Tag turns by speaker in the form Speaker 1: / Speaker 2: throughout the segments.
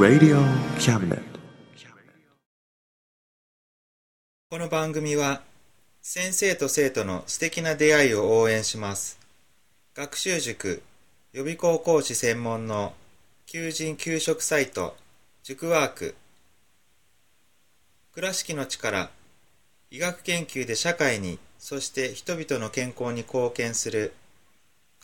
Speaker 1: Radio Cabinet.
Speaker 2: この番組は先生と生徒の素敵な出会いを応援します。学習塾予備校講師専門の求人・給食サイト塾ワーク。倉敷の力医学研究で社会にそして人々の健康に貢献する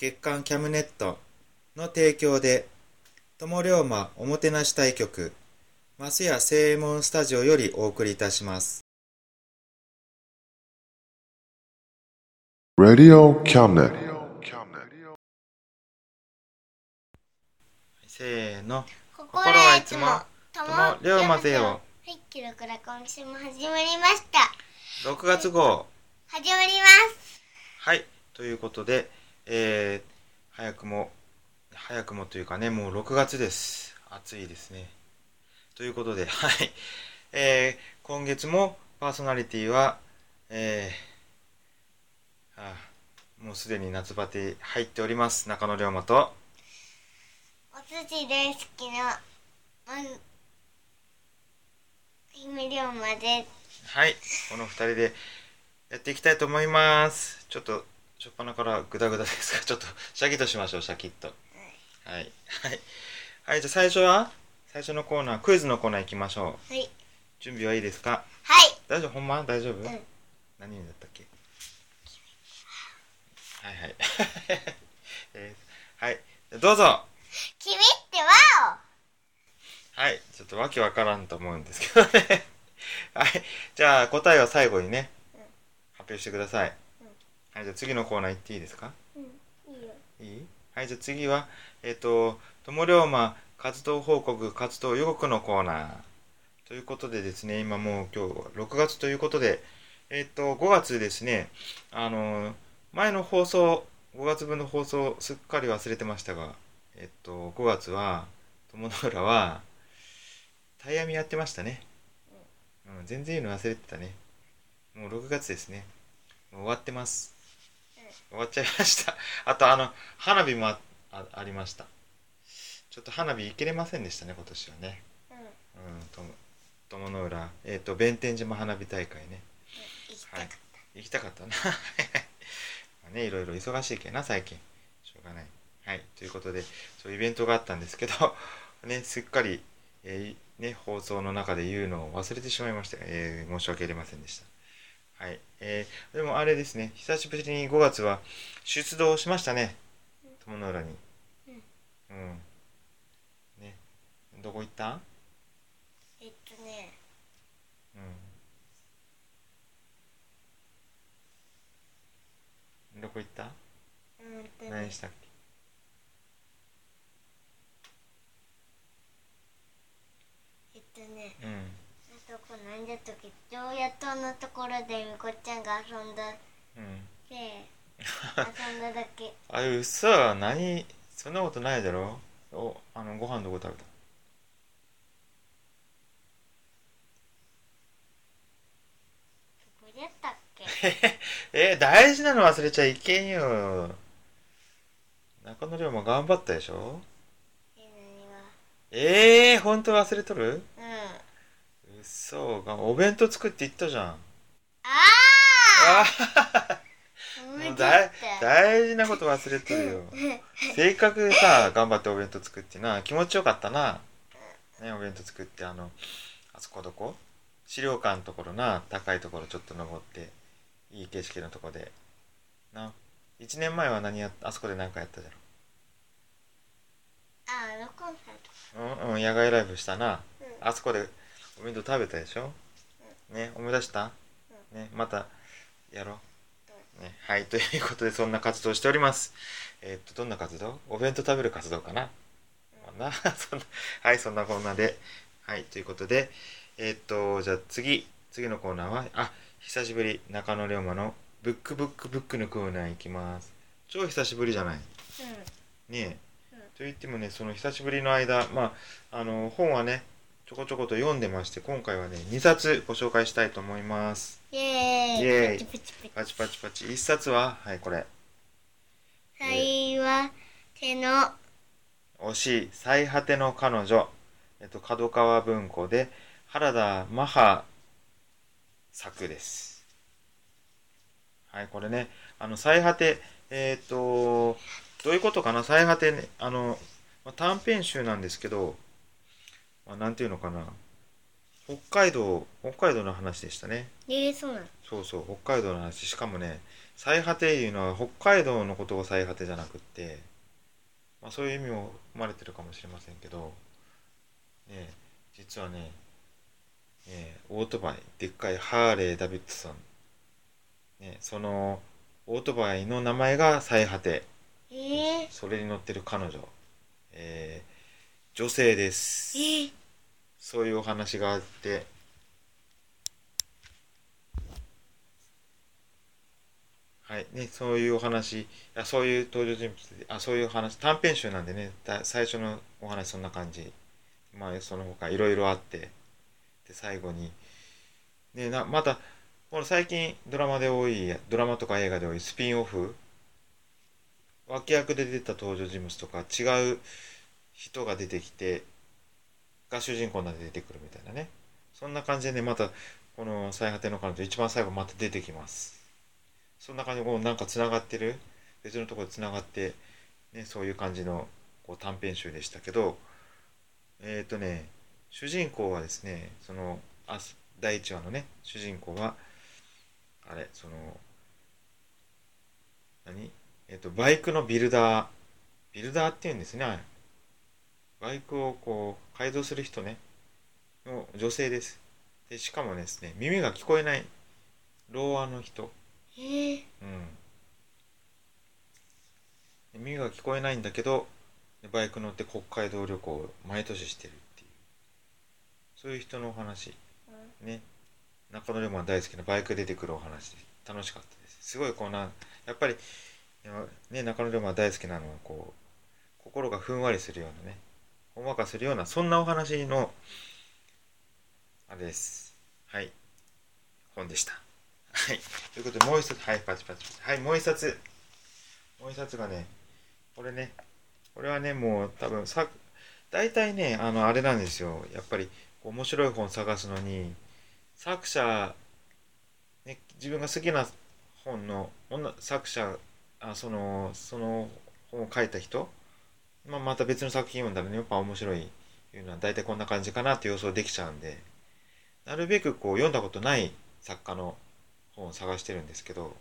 Speaker 2: 月刊キャムネットの提供で友龍馬おもてなし対局マスヤ正右衛門スタジオよりお送りいたします。
Speaker 1: Radio Cabinet.
Speaker 2: せーの。
Speaker 3: 心はいつも
Speaker 2: とも龍馬ぜよ
Speaker 3: はい、記録ら今週も始まりました。
Speaker 2: 6月号。
Speaker 3: 始まります。
Speaker 2: はいということで、えー、早くも早くもというかねもう6月です。暑いですね。ということで はい。えー、今月もパーソナリティはえー、ああもうすでに夏バテ入っております。中野龍馬と。
Speaker 3: お寿司大好きなま姫龍馬で。す
Speaker 2: はい。この2人でやっていきたいと思います。ちょっと初っ端からグダグダですがちょっとシャキッとしましょうシャキッと。はい。はい。はい。じゃあ最初は最初のコーナークイズのコーナー行きましょう。
Speaker 3: はい。
Speaker 2: 準備はいいですか？
Speaker 3: はい。
Speaker 2: 大丈夫？ほんま？大丈夫、
Speaker 3: ん。
Speaker 2: 何だったっけ？はいはい、えーはい。どうぞ。
Speaker 3: 君ってワ
Speaker 2: はい。ちょっとわけわからんと思うんですけどね。はい。じゃあ答えを最後にね
Speaker 3: うん。
Speaker 2: 発表してください、はいじゃあ次のコーナー行っていいですか？
Speaker 3: オうん、いいよ。
Speaker 2: いい？はいじゃあ次はえっ、と友龍馬活動報告活動予告のコーナー。ということでですね今もう今日は6月ということでえっ、と5月ですねあの前の放送5月分の放送すっかり忘れてましたがえっ、と5月は友の浦はタイヤミやってましたね、うん、全然言うの忘れてたね。もう6月ですね。もう終わってます終わっちゃいました。あとあの花火もああありました。ちょっと花火行けれませんでしたね今年はね。
Speaker 3: うん。
Speaker 2: とも友の浦。えっ、と弁天島花火大会ね。
Speaker 3: 行きたかっ
Speaker 2: 行きたかったな。まあねいろいろ忙しいけどな最近。しょうがない。はい。ということでそういうイベントがあったんですけど ねすっかり、えーね放送の中で言うのを忘れてしまいました、えー申し訳ありませんでしたはい。えーでもあれですね。久しぶりに5月は出動しましたね。友の浦に。
Speaker 3: うん。
Speaker 2: うん。ね。どこ行った？
Speaker 3: えっとね。
Speaker 2: うん。どこ行った？
Speaker 3: うんとね。
Speaker 2: 何したっけ？
Speaker 3: えっとね。
Speaker 2: うん
Speaker 3: あそこなんだったっけ常夜灯のところでみこちゃんが遊んだ？
Speaker 2: うん。
Speaker 3: で 遊んだだけ。
Speaker 2: あうっそ何そんなことないだろ？おあのご飯どこ食べた。
Speaker 3: そこだったっけ？
Speaker 2: え大事なの忘れちゃいけんよ。中野龍馬頑張ったでしょ？
Speaker 3: え何が？
Speaker 2: ええー、本当忘れとる？そうがお弁当作って言ったじゃん。
Speaker 3: あ
Speaker 2: あ
Speaker 3: あ
Speaker 2: もうだい大事なこと忘れとるよ。せっかくさ頑張ってお弁当作ってな気持ちよかったな。ねお弁当作ってあのあそこどこ？資料館のところな高いところちょっと登っていい景色のとこで。な1年前は何やっあそこで何かやったじ
Speaker 3: ああのコンサート
Speaker 2: うん、うん、野外ライブしたな。
Speaker 3: うん。
Speaker 2: あそこでお弁当食べたでしょ？ね思い出した？ねまたやろう。ねはいということでそんな活動をしております。えーっとどんな活動？お弁当食べる活動かな？まあな そんなはいそんなこんなで。はいということでえーっとじゃあ次次のコーナーはあ久しぶり中野龍馬のブックブックブックのコーナー行きます。超久しぶりじゃない？ねえ、
Speaker 3: うん。
Speaker 2: と言ってもねその久しぶりの間まああの本はねちょこちょこと読んでまして今回はね2冊ご紹介したいと思います。
Speaker 3: イエーイ。
Speaker 2: イエーイ。
Speaker 3: パチパチパチ。
Speaker 2: パチパチパチ。1冊ははいこれ。
Speaker 3: 最は手の
Speaker 2: 惜しい。最果ての彼女。えっと角川文庫で原田マハ作です。はいこれね。あの最果てえっ、とどういうことかな？最果てねあの、まあ短編集なんですけど、まあ、なんていうのかな。北海道北海道の話でしたね。
Speaker 3: えー、そうなの。
Speaker 2: そうそう北海道の話。しかもね最果ていうのは北海道のことが最果てじゃなくって、まあ、そういう意味も生まれてるかもしれませんけど、ね、実はねねオートバイでっかいハーレー・ダビッドソン、ね、そのオートバイの名前が最果て。
Speaker 3: えー、
Speaker 2: それに乗ってる彼女、えー女性です。
Speaker 3: えー、
Speaker 2: そういうお話があって。はい。ねそういうお話。あそういう登場人物あそういう話短編集なんでね。だ最初のお話そんな感じ。まあその他いろいろあって。で最後に。ねなまたこの最近ドラマで多いドラマとか映画で多いスピンオフ。脇役で出た登場人物とか違う人が出てきてが主人公なって出てくるみたいなね。そんな感じでねまたこの最果ての彼女一番最後また出てきます。そんな感じでこうなんかつながってる。別のところでつながって、ね、そういう感じのこう短編集でしたけど。えっ、とね主人公はですねその第1話のね主人公はあれその何？えっ、とバイクのビルダー。ビルダーっていうんですねバイクをこう改造する人ね。の女性です。でしかもですね耳が聞こえない。老和の人。
Speaker 3: えー、
Speaker 2: うん。耳が聞こえないんだけどバイク乗って北海道旅行を毎年してるっていう。そういう人のお話。ね。中野龍馬大好きなバイク出てくるお話で。楽しかったです。すごいこうなやっぱりね中野龍馬大好きなのはこう心がふんわりするようなねほんわかするようなそんなお話のあれです。はい。本でした。はい。ということでもう一冊はいパチパチパチ。はいもう一冊。もう一冊がねこれね。これはねもう多分さ大体ねあのあれなんですよ。やっぱり面白い本探すのに作者、ね、自分が好きな本の女作者あそのその本を書いた人、まあ、また別の作品読んだらねやっぱ面白いいうのは大体こんな感じかなって予想できちゃうんでなるべくこう読んだことない作家の本を探してるんですけど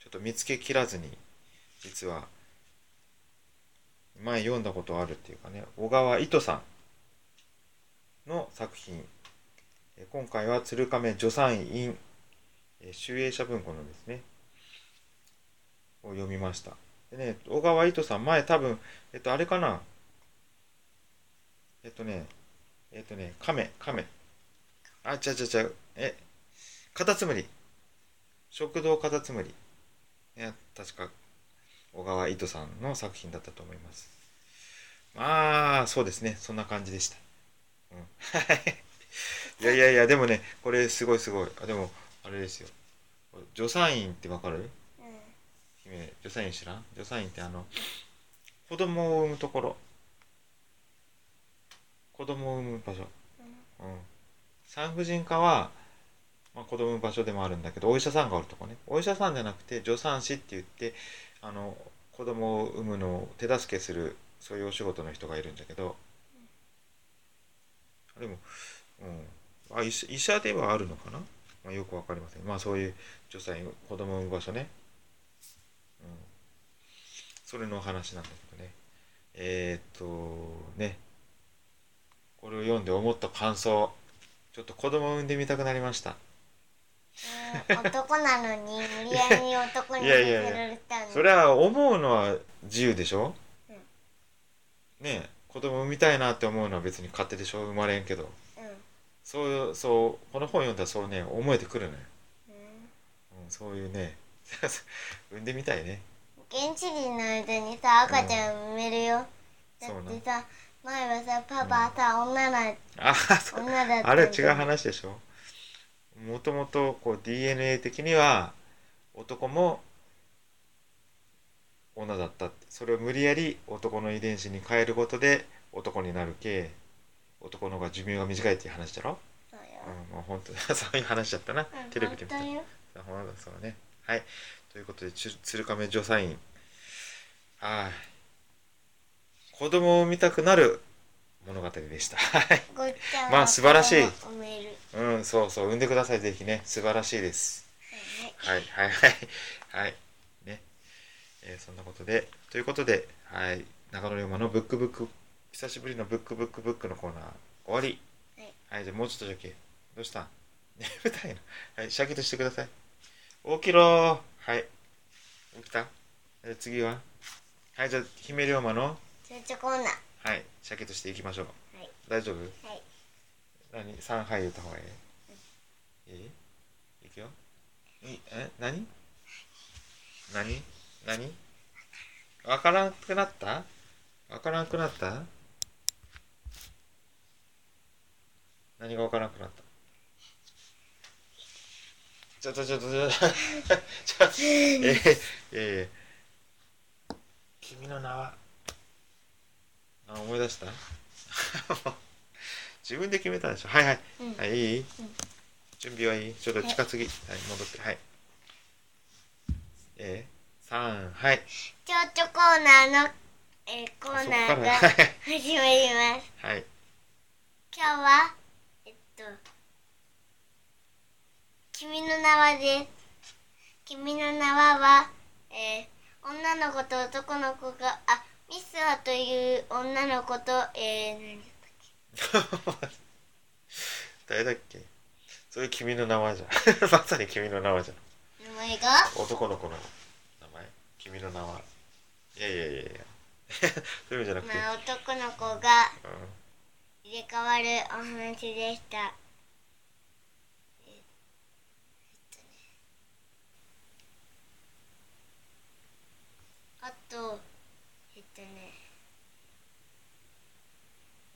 Speaker 2: ちょっと見つけきらずに実は前読んだことあるっていうかね小川糸さんの作品。今回は鶴亀助産院え集英社文庫のですねを読みました。でね小川糸さん前多分えっとあれかな？えっとねえっとね亀亀。あちゃちゃちゃえカタツムリ。食堂カタツムリ。いや確か小川糸さんの作品だったと思います。まあそうですね。そんな感じでした、うん、いやいやいやでもねこれすごいすごい。あでもあれですよ。助産院ってわかる？姫助産院知ら？ん助産院ってあの子供を産むところ。子供を産む場所。うん。産婦人科はまあ、子供の場所でもあるんだけどお医者さんがおるとこね。お医者さんじゃなくて助産師って言ってあの子供を産むのを手助けするそういうお仕事の人がいるんだけど。でも、うん、あ医者医者ではあるのかな、まあ、よくわかりません。まあそういう助産院子供を産む場所ね、うん、それの話なんだけどね。えー、っとね。これを読んで思った感想。ちょっと子供を産んでみたくなりました。
Speaker 3: うん男なのに無理やり男にさせられたの。
Speaker 2: それは思うのは自由でしょ、
Speaker 3: うん。
Speaker 2: ねえ。子供産みたいなって思うのは別に勝手でしょ？生まれんけど。
Speaker 3: うん。
Speaker 2: そういうそうこの本読んだらそうね思えてくるのよ、
Speaker 3: うん。
Speaker 2: うん、そういうね。産んでみたいね
Speaker 3: 現地人の間にさ赤ちゃん産めるよ、だってさ前はさパパさ、女な
Speaker 2: あそう。
Speaker 3: 女だった
Speaker 2: あれ違う話でしょ？もともとこう DNA 的には男も女だったって。それを無理やり男の遺伝子に変えることで男になるけ男の方が寿命が短いっていう話だろ？
Speaker 3: そうよ、
Speaker 2: うんもう本当そういう話だったな、
Speaker 3: うん、
Speaker 2: テレビで見た
Speaker 3: 本当よ。
Speaker 2: あほんとそうね。はいということでつ鶴亀助産院。はい。子供を産みたくなる物語でした。はい。ま。あ素晴らしい。う。んそうそう産んでくださいぜひね。素晴らしいです。
Speaker 3: はい
Speaker 2: はいはいはい。はい。ね、えーそんなことで。ということではい。中野龍馬のブックブック久しぶりのブックブックブックのコーナー終わり。
Speaker 3: はい。
Speaker 2: はいじゃあもうちょっとだけ。どうした？眠たいの。はいシャキッとしてください。起きろーはい。起きた？えー次は？はいじゃあ姫龍馬の？
Speaker 3: ちょちょコーナ。ー
Speaker 2: はいシャキッとしていきましょう。
Speaker 3: はい。
Speaker 2: 大丈夫？
Speaker 3: はい。
Speaker 2: 何？三杯言った方がいい、い。いい？くよ。いえ？何？何？何？わからなくなった？わからなくなった？何がわからなくなった？ちょっとちょっとちょっとちょっとえー、えー、君の名は。あ思い出した？自分で決めたでしょ？はいはい、
Speaker 3: うん。
Speaker 2: はいいい、
Speaker 3: ん。
Speaker 2: 準備はいい？ちょっと近すぎはい、戻って。はい。えー、三はい。
Speaker 3: ちょちょコーナーの、えーコーナーが始まります。
Speaker 2: はい。
Speaker 3: 今日はえっと「君の名は」です。君の名はは、えー女の子と男の子があミスハという女の子とえー、何
Speaker 2: 誰だっけ？それ君の名前じゃん。まさに君の名前じゃん。
Speaker 3: 名前が？
Speaker 2: 男の子の名前。君の名は。いやいやいやいや。そういう意味じゃなくて、
Speaker 3: まあ男の子が
Speaker 2: うん。
Speaker 3: 入れ替わるお話でしたええっとねあとえっとね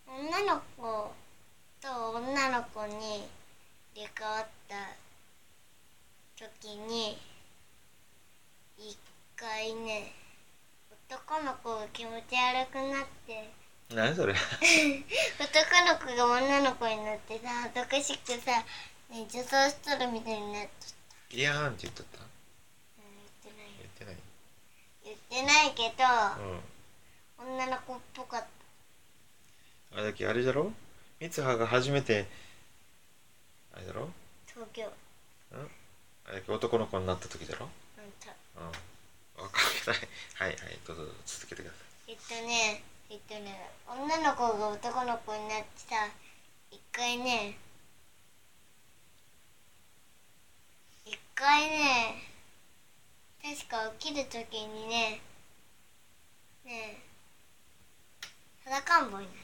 Speaker 3: 女の子と女の子に入れ替わった時に一回ね男の子が気持ち悪くなって
Speaker 2: 何それ？
Speaker 3: 男の子が女の子になってさ恥ずかしくさ、ね、女装しとるみたいになっとった。
Speaker 2: ーンって言っとった言ってない
Speaker 3: けど、
Speaker 2: うん。
Speaker 3: 女の子っぽかっ
Speaker 2: あれだっけあれだろ？三葉が初めてあれだろ？
Speaker 3: た東京。
Speaker 2: あれだっけ男の子になった時だろ？
Speaker 3: なんた。
Speaker 2: うん。分かんない。はいはいどうぞ続けてくださ
Speaker 3: えっとねえっとね女の子が男の子になってさ一回ね一回ね確か起きる時にねね裸んぼになっ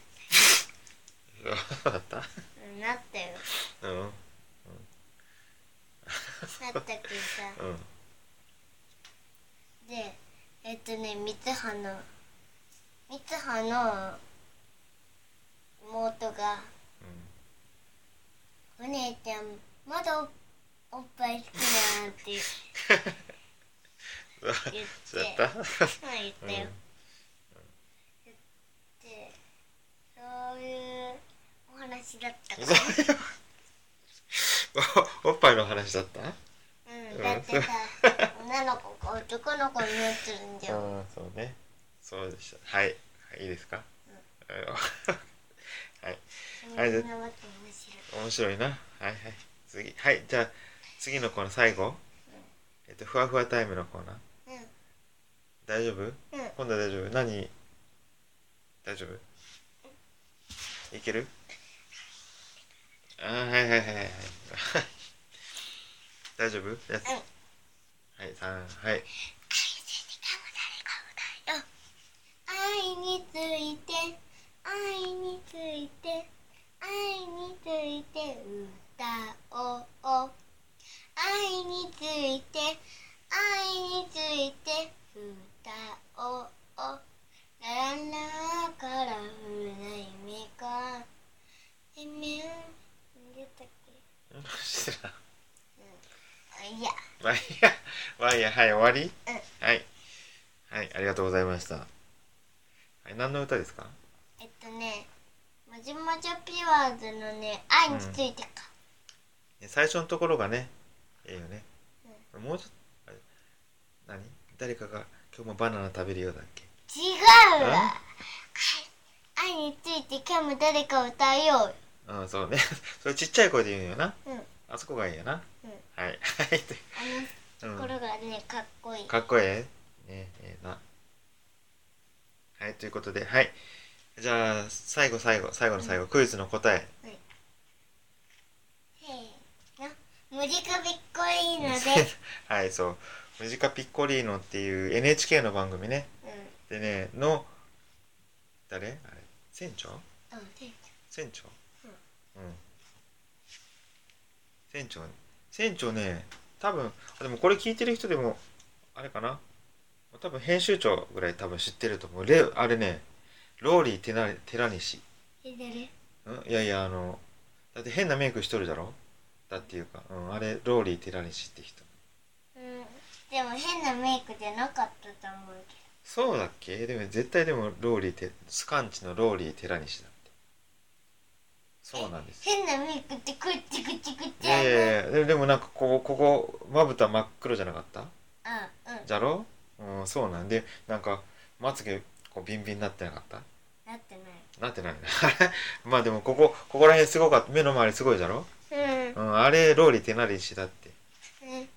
Speaker 2: いそうだった
Speaker 3: たうん。なったよ
Speaker 2: うん。
Speaker 3: なったけどさ
Speaker 2: うん。
Speaker 3: でえっとね三葉の三葉の妹が「お姉ちゃんまだおおっぱい好きなん」っ て言
Speaker 2: うん
Speaker 3: 言っ
Speaker 2: そうだ
Speaker 3: て。
Speaker 2: った
Speaker 3: うん言ったよ、でそういうお話だったから
Speaker 2: そういう。おっぱいの話だった？
Speaker 3: うんだってさ女の子が男の子になってるんだよ
Speaker 2: ああそうね。そうでした。はい、はい、いいですか、はい。
Speaker 3: そんなわけ面白い。
Speaker 2: 面白いな。はいはい。次。はいじゃあ次のコーナー最後、えっとふわふわタイムのコーナー。
Speaker 3: うん
Speaker 2: 大丈夫？
Speaker 3: うん。
Speaker 2: 今度は大丈夫？何？大丈夫？いける？あーはいはいはいはい。は い大丈夫？やつ
Speaker 3: うん。
Speaker 2: はい三はい。
Speaker 3: 愛について愛について愛について歌おう愛について愛について歌おうラララカラフルな夢かえめん出たっけ
Speaker 2: うん知らん
Speaker 3: あいや
Speaker 2: まあいいやまあいいやはい終わり？
Speaker 3: うん。
Speaker 2: はい。はいありがとうございました。はい何の歌ですか？
Speaker 3: えっとねもじもじょピュアーズのね愛についてか、
Speaker 2: 最初のところがねええよね、もうちょっと何？誰かが今日もバナナ食べるようだっけ？
Speaker 3: 違うわ。愛について今日も誰か歌うよ。
Speaker 2: うんそうね。それちっちゃい声で言うんよな。
Speaker 3: うん。
Speaker 2: あそこがいいよな、
Speaker 3: うん。
Speaker 2: はい。はい。
Speaker 3: あのところがねかっこいい。
Speaker 2: かっこええねええな。はいということではい。じゃあ最後最後最後の最後、クイズの答え。
Speaker 3: せーの。無ジカびっこいいので。
Speaker 2: はいそう「ムジカピッコリーノ」っていう NHK の番組ね。
Speaker 3: う
Speaker 2: でねの誰？あれ？船長？船長。うん、船長船長ね多分あでもこれ聞いてる人でもあれかな。多分編集長ぐらい多分知ってると思う。レあれねローリー寺寺西うん？いやいやあのだって変なメイクしとるだろ？だっていうか、うん、あれローリー寺西って人。
Speaker 3: うん。でも変なメイクじゃなかったと思うけ
Speaker 2: そうだっけ？でも絶対でもローリーてスカンチのローリー寺西だそうなんです。
Speaker 3: ど変なメイクってくっちくちくっ
Speaker 2: い
Speaker 3: ちやる
Speaker 2: やいやいやででもなんかここここまぶた真っ黒じゃなかった？
Speaker 3: うんうん。
Speaker 2: じゃろ？うんそうなんでなんかまつげこうビンビンになってなかった？
Speaker 3: なってない。
Speaker 2: なってないな まあでもここここら辺すごかった。目の周りすごいじゃろ？
Speaker 3: うん。
Speaker 2: うんあれローリー手なりしだって。
Speaker 3: うん。
Speaker 2: うん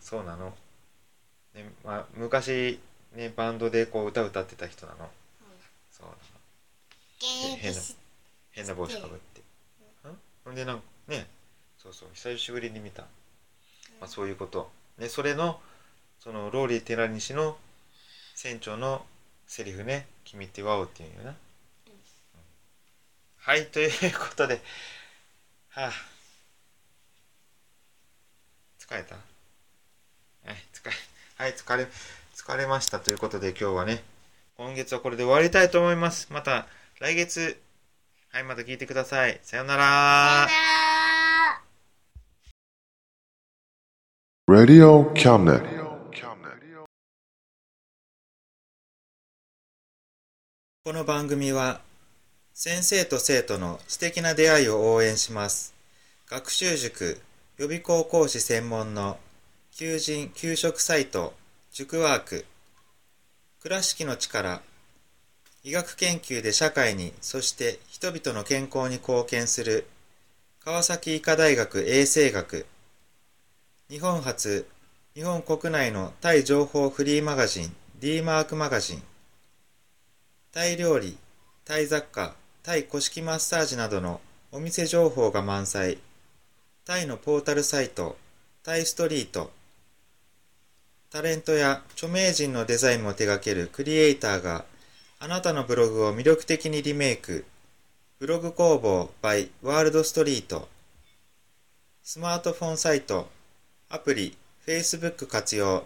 Speaker 2: そうなの、ねまあ、昔ねバンドでこう歌歌ってた人なの。そうなの。
Speaker 3: 現役し
Speaker 2: 変な帽子かぶって。うんほんでなんかねそうそう久しぶりに見た、まあ、そういうこと。ねそれのそのローリー寺西の船長のセリフね「君ってワオ」っていうんよな、うん。はいということで。はあ。疲れた？はい疲れはい疲れ疲れましたということで今日はね今月はこれで終わりたいと思います。また来月はいまた聞いてください。さような
Speaker 3: さよ
Speaker 2: ら。
Speaker 3: なら
Speaker 1: Radio Cabinet.
Speaker 2: この番組は先生と生徒の素敵な出会いを応援します。学習塾予備校講師専門の求人・給食サイト塾ワーク。倉敷の力医学研究で社会にそして人々の健康に貢献する川崎医科大学衛生学日本初日本国内のタイ情報フリーマガジン D マークマガジンタイ料理、タイ雑貨、タイ古式マッサージなどのお店情報が満載。タイのポータルサイト、タイストリート。タレントや著名人のデザインも手掛けるクリエイターがあなたのブログを魅力的にリメイク。ブログ工房 by ワールドストリート。スマートフォンサイト、アプリ、Facebook 活用。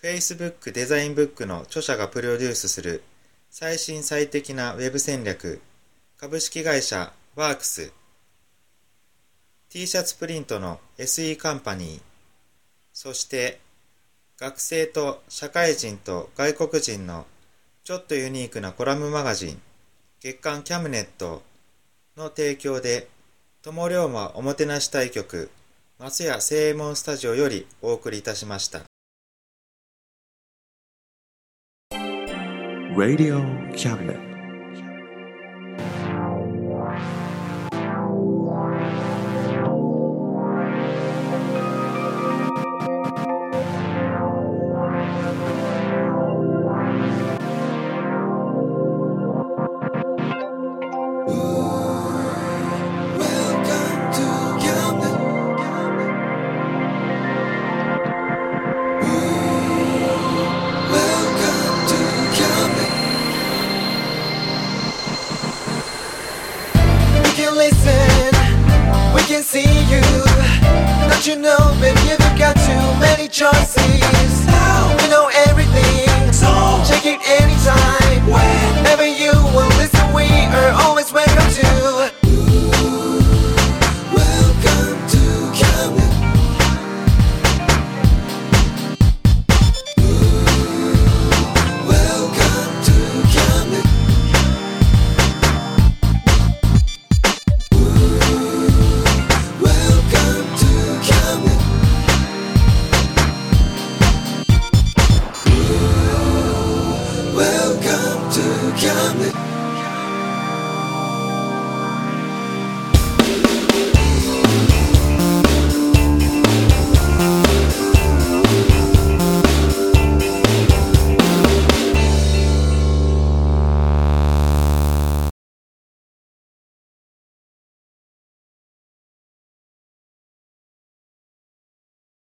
Speaker 2: Facebook デザインブックの著者がプロデュースする最新最適なウェブ戦略株式会社ワークス T シャツプリントの SE カンパニーそして学生と社会人と外国人のちょっとユニークなコラムマガジン月刊キャムネットの提供で友龍馬おもてなし対局松屋正右衛門スタジオよりお送りいたしました
Speaker 1: Radio Cabinet.